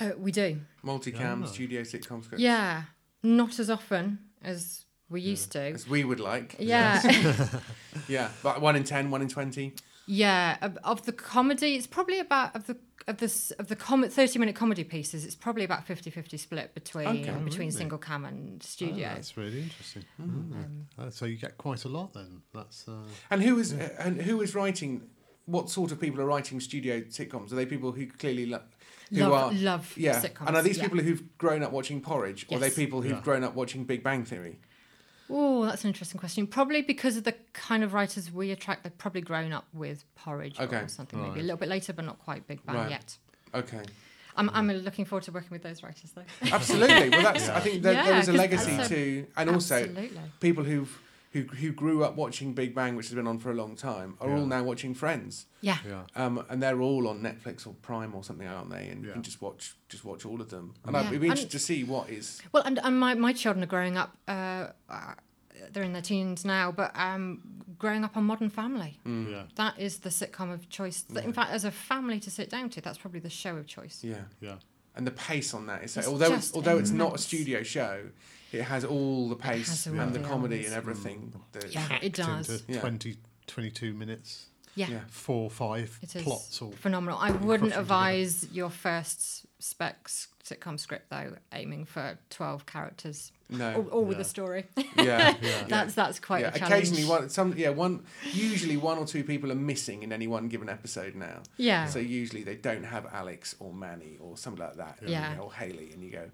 Uh, we do. Multicam Yeah. studio sitcom scripts. Yeah, not as often as we used to. As we would like. Yeah, Yeah, but one in ten, one in twenty. Yeah, of, of the comedy, it's probably about of the of this of the com- 30 minute comedy pieces it's probably about 50-50 split between Okay. Oh, between really? single cam and Oh, studio that's really interesting. Hmm. Mm. Uh, so you get quite a lot then. That's uh, And who is uh, and who is writing? What sort of people are writing studio sitcoms? Are they people who clearly lo- who love, are love yeah? sitcoms and are these yeah. people who've grown up watching Porridge, or are they people who've Yeah. grown up watching Big Bang Theory? Oh, that's an interesting question. Probably because of the kind of writers we attract, they've probably grown up with Porridge Okay. or something, maybe a little bit later, but not quite Big Bang Right. yet. Okay, I'm, I'm looking forward to working with those writers, though. absolutely. Well, that's I think there, Yeah, there is a 'cause legacy that's a- to, and also people who've who who grew up watching Big Bang, which has been on for a long time, are all now watching Friends. Yeah. yeah. Um, and they're all on Netflix or Prime or something, aren't they? And you can just watch just watch all of them. And Yeah. I'd be interested And- to see what is. Well, and, and my, my children are growing up, uh, uh, they're in their teens now, but um, growing up on Modern Family. Mm. Yeah. That is the sitcom of choice. That, In fact, as a family to sit down to, that's probably the show of choice. Yeah. Yeah. And the pace on that is It's although it's just although it's not a studio show, it has all the pace all and the the comedy and elements. everything. Mm. that- Yeah, it does. Into Yeah. 20, 22 minutes, Yeah. Yeah. four, five It is plots. Or phenomenal. I wouldn't crushing advise your first specs sitcom script though, aiming for twelve characters, No. all, all with a story. Yeah. yeah. that's that's quite yeah. a challenge. Occasionally, one some yeah one usually one or two people are missing in any one given episode now. yeah, So usually they don't have Alex or Manny or something like that. Yeah. you know, or Haley, and you go.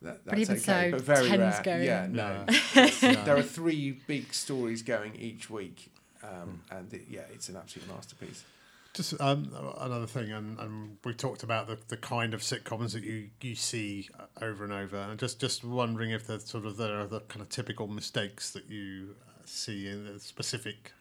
That, that's But even okay, so, but very rare. going yeah, on. no. There are three big stories going each week, um, and it, yeah, it's an absolute masterpiece. Just um, another thing, and, and we talked about the, the kind of sitcoms that you, you see uh, over and over, and just just wondering if there's sort of there are the kind of typical mistakes that you uh, see in the specific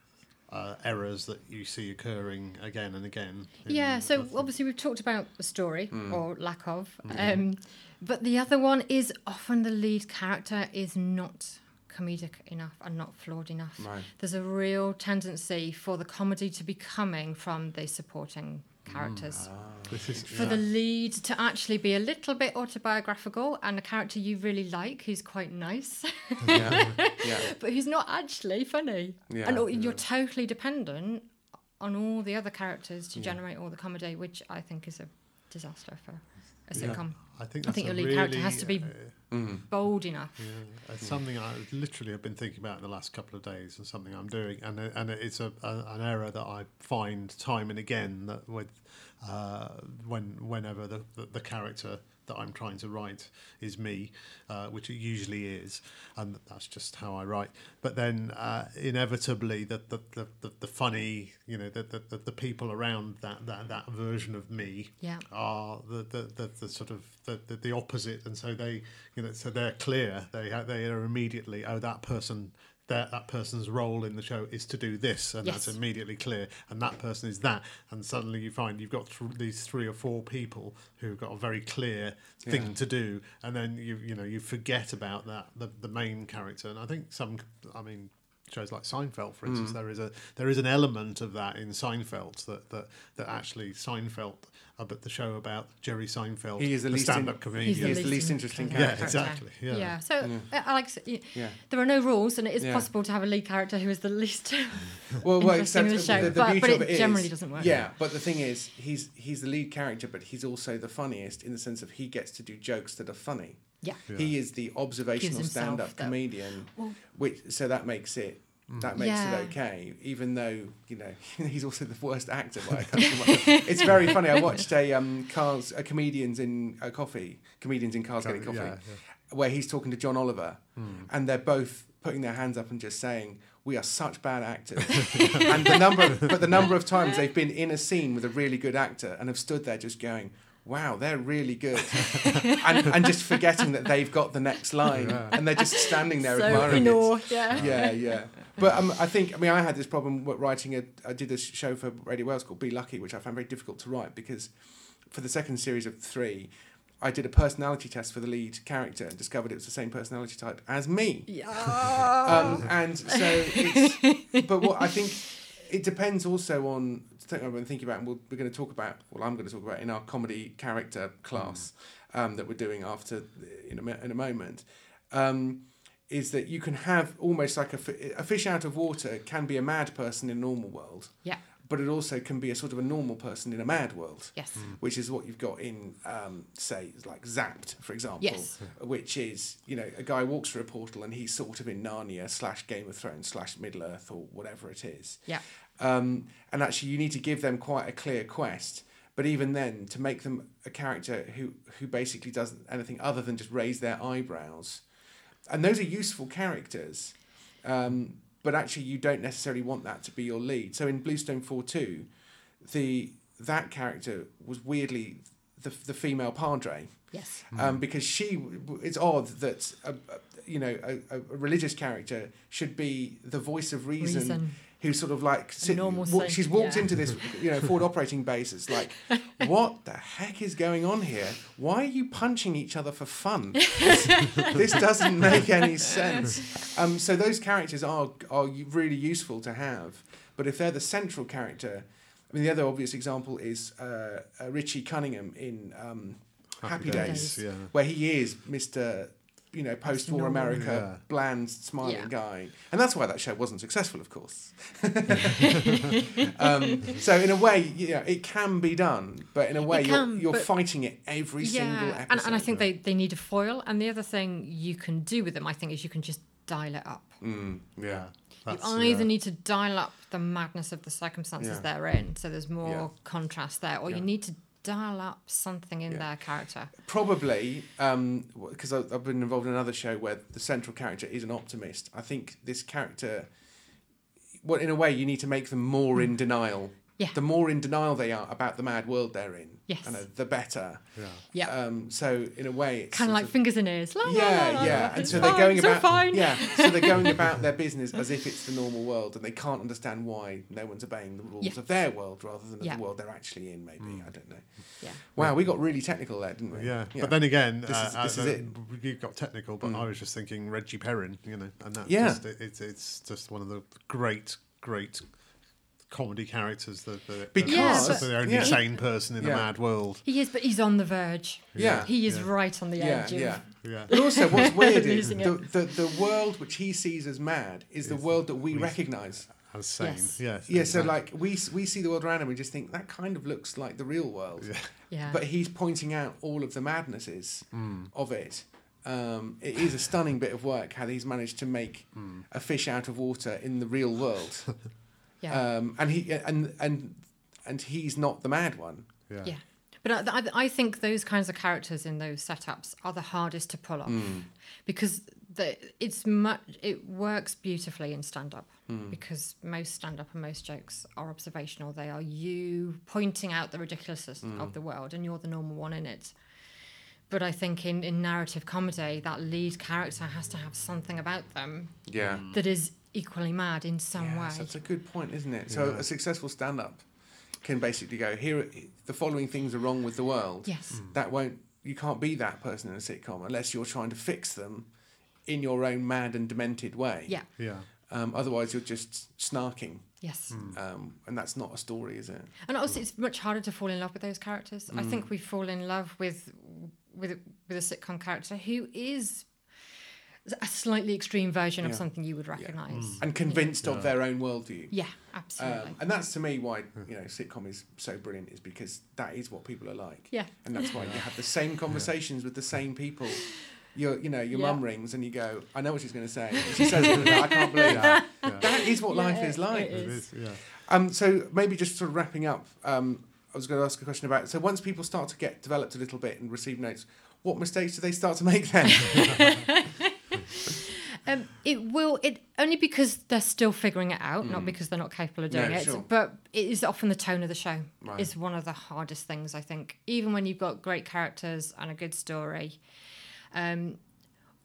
uh, errors that you see occurring again and again. Yeah, so the- obviously we've talked about the story Mm. or lack of, Mm-hmm. um, but the other one is often the lead character is not comedic enough and not flawed enough. Right. There's a real tendency for the comedy to be coming from the supporting Mm. characters. this is For the lead to actually be a little bit autobiographical and a character you really like who's quite nice, Yeah, yeah, but who's not actually funny. Yeah. and you're totally dependent on all the other characters to Yeah. generate all the comedy, which I think is a disaster for a Yeah. sitcom. I think I think your lead character has to be- uh, mm. Bold enough. Yeah, it's something I literally have been thinking about in the last couple of days, and something I'm doing, and and it's a, a an error that I find time and again that with uh, when whenever the, the the character that I'm trying to write is me, uh, which it usually is, and that's just how I write. But then uh, inevitably, the the, the, the the funny, you know, the, the, the, people around that, that that version of me Yeah. are the, the, the, the sort of the, the, the opposite and so they you know so they're clear they ha- they are immediately oh that person that that person's role in the show is to do this and that's immediately clear and that person is that and suddenly you find you've got th- these three or four people who've got a very clear thing Yeah. to do and then you you know you forget about that the, the main character and i think some i mean shows like Seinfeld, for Mm. instance, there is a there is an element of that in Seinfeld that that, that actually Seinfeld, uh, but the show about Jerry Seinfeld, He is the least stand-up in- comedian. He is the least interesting character. Yeah, character. exactly. Yeah. Yeah. So, uh, Alex, y- Yeah. there are no rules, and it is Yeah. possible to have a lead character who is the least. Well, well, interesting in the show, the, the but- but of it it is, generally doesn't work. Yeah, but the thing is, he's he's the lead character, but he's also the funniest in the sense of he gets to do jokes that are funny. yeah. Yeah. He is the observational stand-up that- comedian, Well- which so that makes it that makes Yeah. it okay. Even though you know he's also the worst actor by a country mile. It's very funny. I watched a um cars a comedians in a coffee comedians in cars getting coffee, Yeah, where he's talking to John Oliver, Hmm. and they're both putting their hands up and just saying. We are such bad actors, and the number, of, but the number of times they've been in a scene with a really good actor and have stood there just going, "Wow, they're really good," and, and just forgetting that they've got the next line, Yeah. and they're just standing there so admiring in it. awe, yeah. Yeah, yeah. But um, I think I mean I had this problem with writing a. I did a show for Radio Wales called Be Lucky, which I found very difficult to write because for the second series of three, I did a personality test for the lead character and discovered it was the same personality type as me. Yeah. Um, and so it's, but what I think it depends also on I've been thinking about, and we'll, we're going to talk about. Well, I'm going to talk about in our comedy character class um, that we're doing after in a, in a moment. Um, is that you can have almost like a, a fish out of water can be a mad person in a normal world, Yeah. but it also can be a sort of a normal person in a mad world. Yes. Which is what you've got in, um, say, like Zapped, for example. Yes. Which is, you know, a guy walks through a portal and he's sort of in Narnia slash Game of Thrones slash Middle Earth or whatever it is. Yeah. Um, and actually, you need to give them quite a clear quest. But even then, to make them a character who, who basically does anything other than just raise their eyebrows, and those are useful characters, um, but actually, you don't necessarily want that to be your lead. So in Bluestone Four Two, the that character was weirdly the the female padre Yes. um, because she it's odd that a, a, you know a, a religious character should be the voice of reason, Reason. Who sort of like sit, Normalcy, wa- she's walked yeah. into this you know forward operating base it's like what the heck is going on here why are you punching each other for fun this, this doesn't make any sense um, so those characters are are really useful to have but if they're the central character I mean the other obvious example is uh, uh, Richie Cunningham in um, Happy, Days, Days. Yeah. where he is Mr. You know, post-war. America, Yeah. bland, smiling Yeah. guy, and that's why that show wasn't successful, of course. um, so in a way, you know, it can be done, but in a way, can, you're, you're fighting it every single Yeah. episode. And, and I think they, they need a foil. And the other thing you can do with them, I think, is you can just dial it up. Mm, yeah. That's, you either yeah. need to dial up the madness of the circumstances Yeah. they're in, so there's more Yeah. contrast there, or Yeah. you need to dial up something in Yeah. their character. Probably because I've I've been involved in another show where the central character is an optimist. I think this character, well, in a way, you need to make them more in denial. Hmm. Yeah. The more in denial they are about the mad world they're in, Yes. and the better. Yeah. Yeah. Um, so in a way, it's kind of sort like fingers and ears. La, la, la, yeah, la, yeah, and so fine, they're going about fine. yeah, so they're going about their business as if it's the normal world, and they can't understand why no one's obeying the rules Yeah. of their world rather than Yeah. the world they're actually in. Maybe I don't know. Yeah. Wow, we got really technical there, didn't we? Yeah. but then again, This is- uh, this uh, is it. You got technical, but Mm. I was just thinking Reggie Perrin, you know, and that's Yeah. just, it, it's it's just one of the great, great comedy characters that, that Because- Yeah, that's the only yeah. sane person in Yeah. a mad world. He is, but he's on the verge. Yeah. He is Yeah. right on the yeah, edge. of- yeah. Yeah. But also, what's weird is the, the the world which he sees as mad is the world that we we- recognise. As sane. Yes. Yes. Yeah, so exactly. like we we see the world around him, we just think that kind of looks like the real world. Yeah. Yeah. But he's pointing out all of the madnesses Mm. of it. Um, it is a stunning bit of work how he's managed to make Mm. a fish out of water in the real world. yeah. um, and he and and and he's not the mad one. Yeah. yeah. But I, I, I think those kinds of characters in those setups are the hardest to pull off Mm. because the, it's much it works beautifully in stand up Mm. because most stand up and most jokes are observational. They are you pointing out the ridiculousness Mm. of the world and you're the normal one in it. But I think in, in narrative comedy, that lead character has to have something about them Yeah. that is equally mad in some Yes, way. that's a good point, isn't it? So a successful stand-up can basically go here. The following things are wrong with the world. Yes. That won't. You can't be that person in a sitcom unless you're trying to fix them in your own mad and demented way. Yeah. Yeah. Um, otherwise, you're just snarking, Yes. um, and that's not a story, is it? And also, it's much harder to fall in love with those characters. I Mm. think we fall in love with with with a sitcom character who is a slightly extreme version of something you would recognise. And convinced of their own worldview. Yeah, absolutely. Um, and that's to me why you know sitcom is so brilliant is because that is what people are like. yeah, and that's why you have the same conversations with the same people. Your, you know, your Yeah. mum rings and you go, I know what she's going to say. She says, it, I can't believe that. Yeah. That is what life is like. it It is. is. Yeah. Um, so maybe just sort of wrapping up, um, I was going to ask a question about. So once people start to get developed a little bit and receive notes, what mistakes do they start to make then? um, it will. It only because they're still figuring it out, not Mm. because they're not capable of No, doing it. sure. But it is often the tone of the show Right. is one of the hardest things. I think, even when you've got great characters and a good story. Um,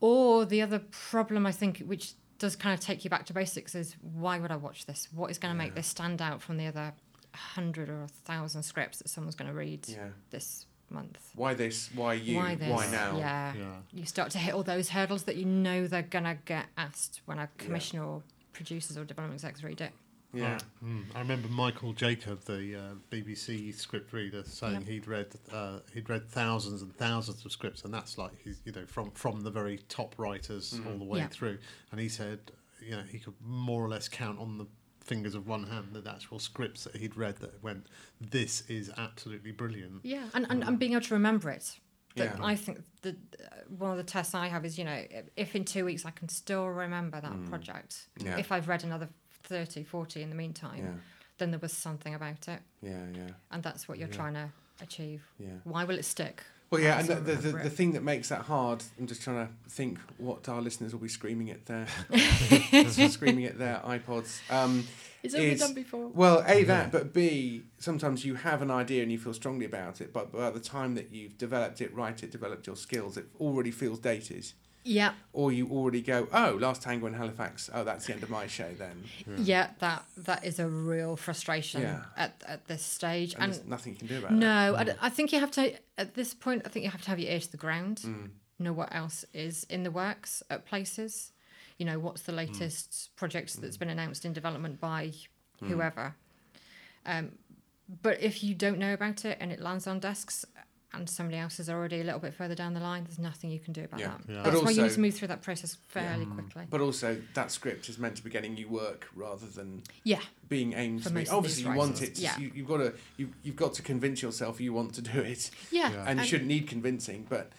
or the other problem I think, which does kind of take you back to basics, is why would I watch this? What is going to make this stand out from the other hundred or a thousand scripts that someone's going to read yeah. this month? Why this? Why you? Why this? now? Yeah. Yeah. You start to hit all those hurdles that you know they're going to get asked when a commissioner or producers or development execs read it. Yeah. Mm. I remember Michael Jacob, the uh, BBC script reader, saying Yep. he'd read uh, he'd read thousands and thousands of scripts, and that's like he's you know from from the very top writers Mm. all the way Yeah. through. And he said, you know, he could more or less count on the fingers of one hand the actual scripts that he'd read that went, "This is absolutely brilliant." Yeah, and, and, and being able to remember it. Yeah. I think the uh, one of the tests I have is you know if in two weeks I can still remember that project. Mm. Yeah. If I've read another 30, 40 in the meantime, Yeah. then there was something about it, Yeah, yeah, and that's what you're Yeah. trying to achieve. yeah. Why will it stick? Well, yeah, and the, the, the, the thing that makes that hard, I'm just trying to think what our listeners will be screaming at their screaming at their iPods. Um, It's only done before. well, a that, but b sometimes you have an idea and you feel strongly about it, but by the time that you've developed it, write it, developed your skills, it already feels dated. Yeah, Or you already go, oh, last tango in Halifax. Oh, that's the end of my show then. yeah, that that is a real frustration Yeah. at at this stage, And, and there's nothing you can do about it. no, I think you have to at this point. I think you have to have your ear to the ground. Mm. know what else is in the works at places. You know, what's the latest project that's been announced in development by whoever. Um, but if you don't know about it and it lands on desks and somebody else is already a little bit further down the line, there's nothing you can do about Yeah. that. Yeah. That's But why you need to move through that process fairly quickly. But also, that script is meant to be getting you work rather than Yeah, being aimed For to be. most of Obviously, these you want it. To, yeah. you, you've got to. You, you've got to convince yourself you want to do it, yeah, Yeah. and you shouldn't need convincing. But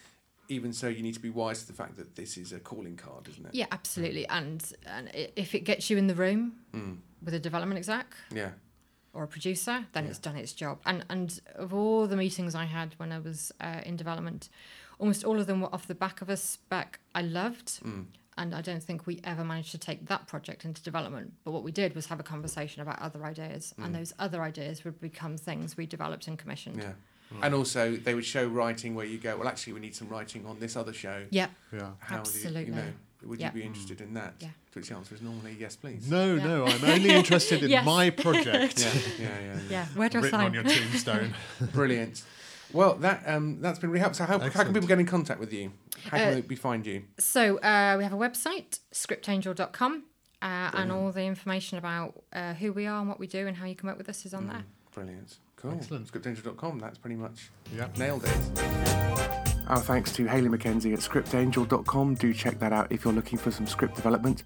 even so, you need to be wise to the fact that this is a calling card, isn't it? yeah, absolutely. And and if it gets you in the room Mm. with a development exec, Yeah. Or a producer, then Yeah. it's done its job. And and of all the meetings I had when I was uh, in development, almost all of them were off the back of a spec I loved. Mm. And I don't think we ever managed to take that project into development. But what we did was have a conversation about other ideas, and Mm. those other ideas would become things we developed and commissioned. Yeah. And also, they would show writing where you go. Well, actually, we need some writing on this other show. Yeah, Yeah. How Do you, Absolutely. you know, would Yeah. you be interested in that? Yeah. To which the answer is normally yes, please. No, Yeah. no, I'm only interested in Yes. my project. Yeah, yeah, yeah. yeah. yeah. Where do I Written on your tombstone. Brilliant. Well, that um, that's been really helpful. So, how, how can people get in contact with you? How can Uh, we find you? So uh, we have a website, scriptangel.com, uh, and all the information about uh, who we are and what we do and how you can work with us is on there. Mm, Brilliant. Cool. Excellent. Scriptangel.com. That's pretty much yeah. Nailed it. Our thanks to Hayley McKenzie at scriptangel.com. Do check that out if you're looking for some script development.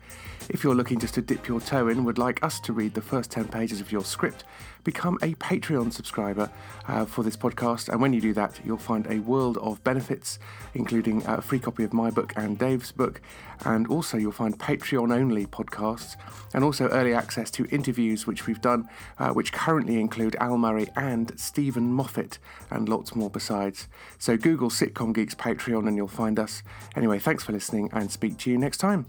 If you're looking just to dip your toe in, would like us to read the first 10 pages of your script, become a Patreon subscriber uh, for this podcast. And when you do that, you'll find a world of benefits, including a free copy of my book and Dave's book. And also, you'll find Patreon only podcasts and also early access to interviews which we've done, uh, which currently include Al Murray and Steven Moffat, and lots more besides. So Google Sitcom Geeks Patreon and you'll find us. Anyway, thanks for listening and speak to you next time.